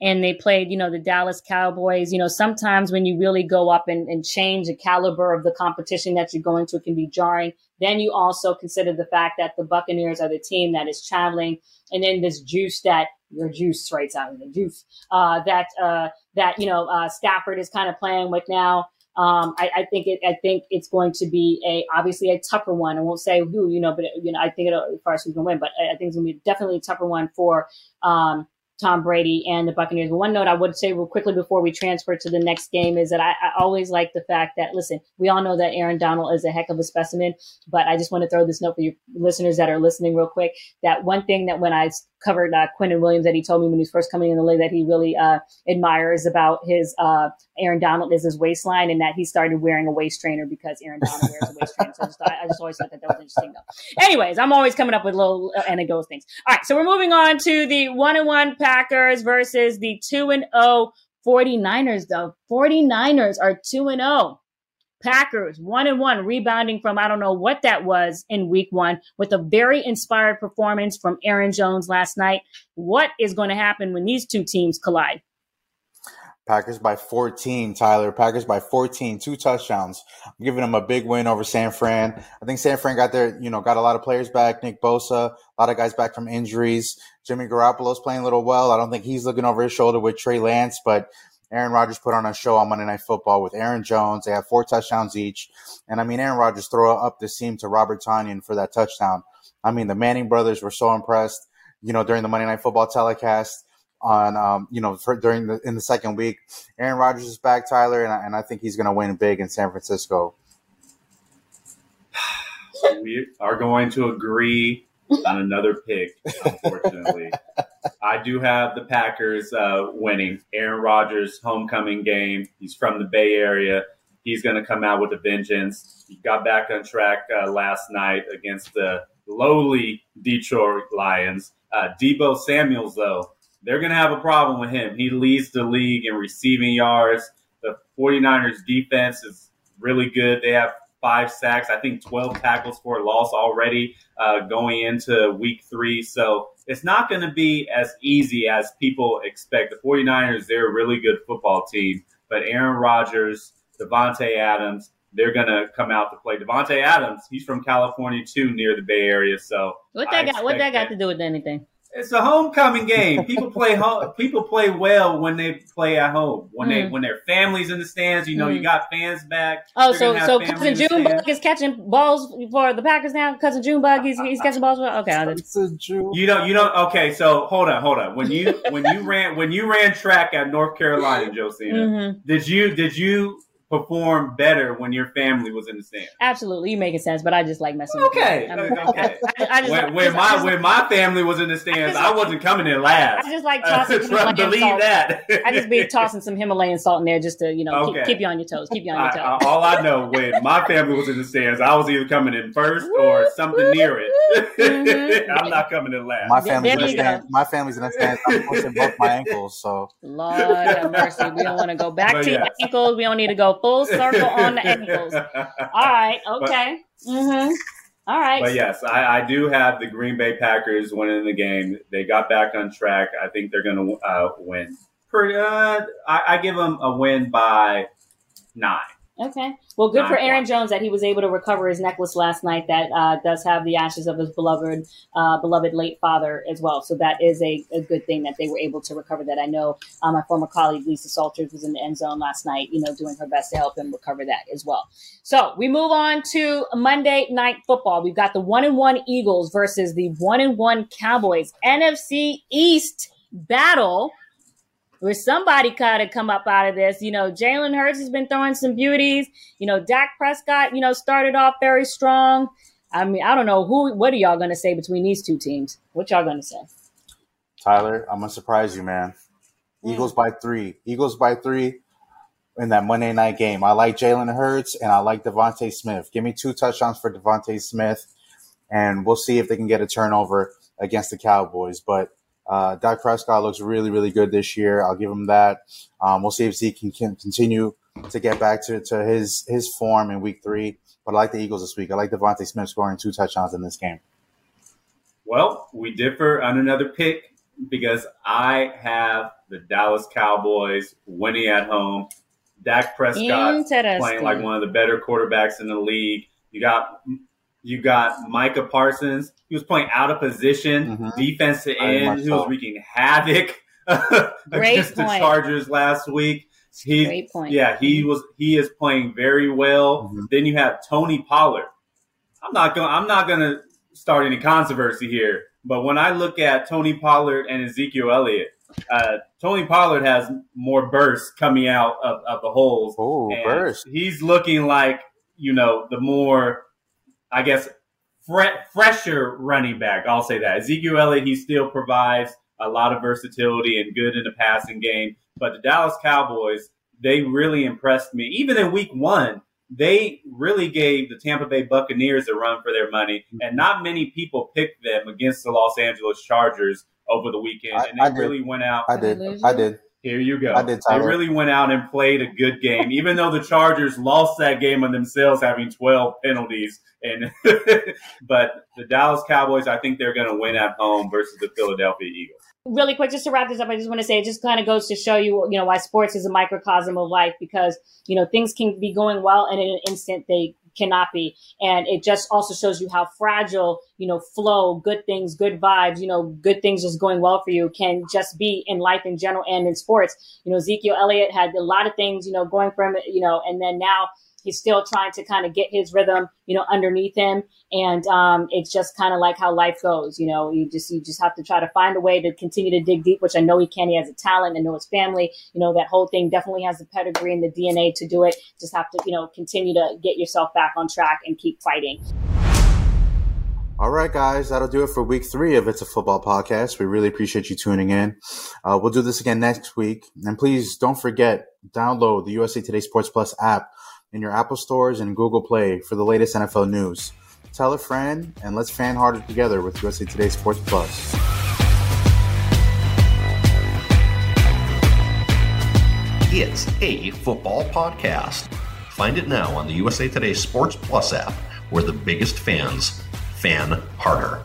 and they played, you know, the Dallas Cowboys. You know, sometimes when you really go up and, and change the caliber of the competition that you're going to, it can be jarring. Then you also consider the fact that the Buccaneers are the team that is traveling, and then this juice that your juice right out of the juice uh, that uh, that you know uh, Stafford is kind of playing with now. Um, I, I, think it. I think it's going to be a obviously a tougher one. I won't say who, you know, but you know, I think it'll, as far as who's going to win, but I, I think it's going to be definitely a tougher one for um, Tom Brady and the Buccaneers. But one note I would say real quickly before we transfer to the next game is that I, I, always like the fact that, listen, we all know that Aaron Donald is a heck of a specimen, but I just want to throw this note for you listeners that are listening real quick that one thing that when I covered uh, Quinnen Williams that he told me when he was first coming in the league that he really uh, admires about his uh, Aaron Donald is his waistline and that he started wearing a waist trainer because Aaron Donald wears a waist trainer. So I just, I just always thought that that was interesting though. Anyways, I'm always coming up with little uh, anecdotes things. All right, so we're moving on to the one and one Packers versus the two and zero oh 49ers. Though 49ers are two and zero. Oh. Packers one and one, rebounding from I don't know what that was in week one with a very inspired performance from Aaron Jones last night. What is going to happen when these two teams collide? Packers by 14, Tyler. Packers by 14, two touchdowns. I'm giving them a big win over San Fran. I think San Fran got their, you know, got a lot of players back. Nick Bosa, a lot of guys back from injuries. Jimmy Garoppolo's playing a little well. I don't think he's looking over his shoulder with Trey Lance, but Aaron Rodgers put on a show on Monday Night Football with Aaron Jones. They have four touchdowns each. And I mean, Aaron Rodgers throw up the seam to Robert Tonyan for that touchdown. I mean, the Manning brothers were so impressed, you know, during the Monday Night Football telecast on, um, you know, for, during the, in the second week. Aaron Rodgers is back, Tyler, and I, and I think he's going to win big in San Francisco. we are going to agree on another pick, unfortunately. [laughs] I do have the Packers uh, winning. Aaron Rodgers' homecoming game. He's from the Bay Area. He's going to come out with a vengeance. He got back on track uh, last night against the lowly Detroit Lions. Uh, Deebo Samuels, though, they're going to have a problem with him. He leads the league in receiving yards. The 49ers defense is really good. They have five sacks, I think 12 tackles for a loss already uh, going into week three. So it's not going to be as easy as people expect. The 49ers, they're a really good football team, but Aaron Rodgers, Davante Adams, they're gonna come out to play. Davante Adams, he's from California too, near the Bay Area. So what that got what that got to do with anything? It's a homecoming game. People play home. People play well when they play at home. When mm. they when their families in the stands, you know, mm. you got fans back. Oh, so so cousin Junebug is catching balls for the Packers now. Cousin Junebug, he's he's catching balls. For, okay, you don't you don't. Okay, so hold on, hold on. When you when you ran when you ran track at North Carolina, Josina, mm-hmm. did you did you perform better when your family was in the stand. Absolutely, you making sense, but I just like messing. Okay, with you. okay. I, [laughs] I just, when, when my just, when my family was in the stands, I, I wasn't coming in last. I just like tossing. [laughs] Uh, believe salt. that. I just be [laughs] tossing some Himalayan salt in there just to you know okay. keep, keep, you on your toes. Keep you on your toes. I, all I know when my family was in the stands, I was either coming in first or something near it. Mm-hmm. I'm not coming in last. My family's in the stands. My family's in the stands. I'm pushing both my ankles. So Lord have mercy, we don't want to go back but to yes. ankles. We don't need to go full circle on the ankles. [laughs] All right. Okay. But, mm-hmm. All right. But yes, I, I, do have the Green Bay Packers winning the game. They got back on track. I think they're going to uh, win. Pretty, uh, I, I give them a win by nine. Okay. Well, good for Aaron Jones that he was able to recover his necklace last night. That uh, does have the ashes of his beloved, uh, beloved late father as well. So that is a, a, good thing that they were able to recover that. I know uh, my former colleague Lisa Salters was in the end zone last night. You know, doing her best to help him recover that as well. So we move on to Monday night football. We've got the one and one Eagles versus the one and one Cowboys. NFC East battle where somebody got to come up out of this. You know, Jalen Hurts has been throwing some beauties. You know, Dak Prescott, you know, started off very strong. I mean, I don't know who. What are y'all going to say between these two teams? What y'all going to say? Tyler, I'm gonna surprise you, man. Eagles by three. Eagles by three in that Monday night game. I like Jalen Hurts and I like DeVonta Smith. Give me two touchdowns for DeVonta Smith, and we'll see if they can get a turnover against the Cowboys. But uh, Dak Prescott looks really, really good this year. I'll give him that. Um, we'll see if Zeke can, can, continue to get back to, to his his form in week three. But I like the Eagles this week. I like DeVonta Smith scoring two touchdowns in this game. Well, we differ on another pick because I have the Dallas Cowboys winning at home. Dak Prescott playing like one of the better quarterbacks in the league. You got you got Micah Parsons. He was playing out of position, mm-hmm. defense to end. He was wreaking havoc [laughs] against the Chargers last week. He, Great point. Yeah, he was. He is playing very well. Mm-hmm. Then you have Tony Pollard. I'm not going. I'm not going to start any controversy here. But when I look at Tony Pollard and Ezekiel Elliott, uh, Tony Pollard has more bursts coming out of, of the holes. Oh, burst! He's looking like you know the more I guess, fre- fresher running back. I'll say that. Ezekiel Elliott, he still provides a lot of versatility and good in the passing game. But the Dallas Cowboys, they really impressed me. Even in week one, they really gave the Tampa Bay Buccaneers a run for their money. Mm-hmm. And not many people picked them against the Los Angeles Chargers over the weekend. And they really went out. I did. I did. Here you go. I did. Tyler. They really went out and played a good game, even though the Chargers lost that game on themselves, having 12 penalties. And [laughs] but the Dallas Cowboys, I think they're going to win at home versus the Philadelphia Eagles. Really quick, just to wrap this up, I just want to say it just kind of goes to show you, you know, why sports is a microcosm of life because you know things can be going well, and in an instant they cannot be. And it just also shows you how fragile, you know, flow, good things, good vibes, you know, good things just going well for you can just be in life in general and in sports. You know, Ezekiel Elliott had a lot of things, you know, going from, you know, and then now he's still trying to kind of get his rhythm, you know, underneath him. And um, it's just kind of like how life goes. You know, you just you just have to try to find a way to continue to dig deep, which I know he can. He has a talent and know his family. You know, that whole thing definitely has the pedigree and the DNA to do it. Just have to, you know, continue to get yourself back on track and keep fighting. All right, guys, that'll do it for week three of It's a Football podcast. We really appreciate you tuning in. Uh, we'll do this again next week. And please don't forget, download the USA Today Sports Plus app in your Apple stores and Google Play for the latest NFL news. Tell a friend and let's fan harder together with USA Today Sports Plus. It's a football podcast. Find it now on the USA Today Sports Plus app, where the biggest fans fan harder.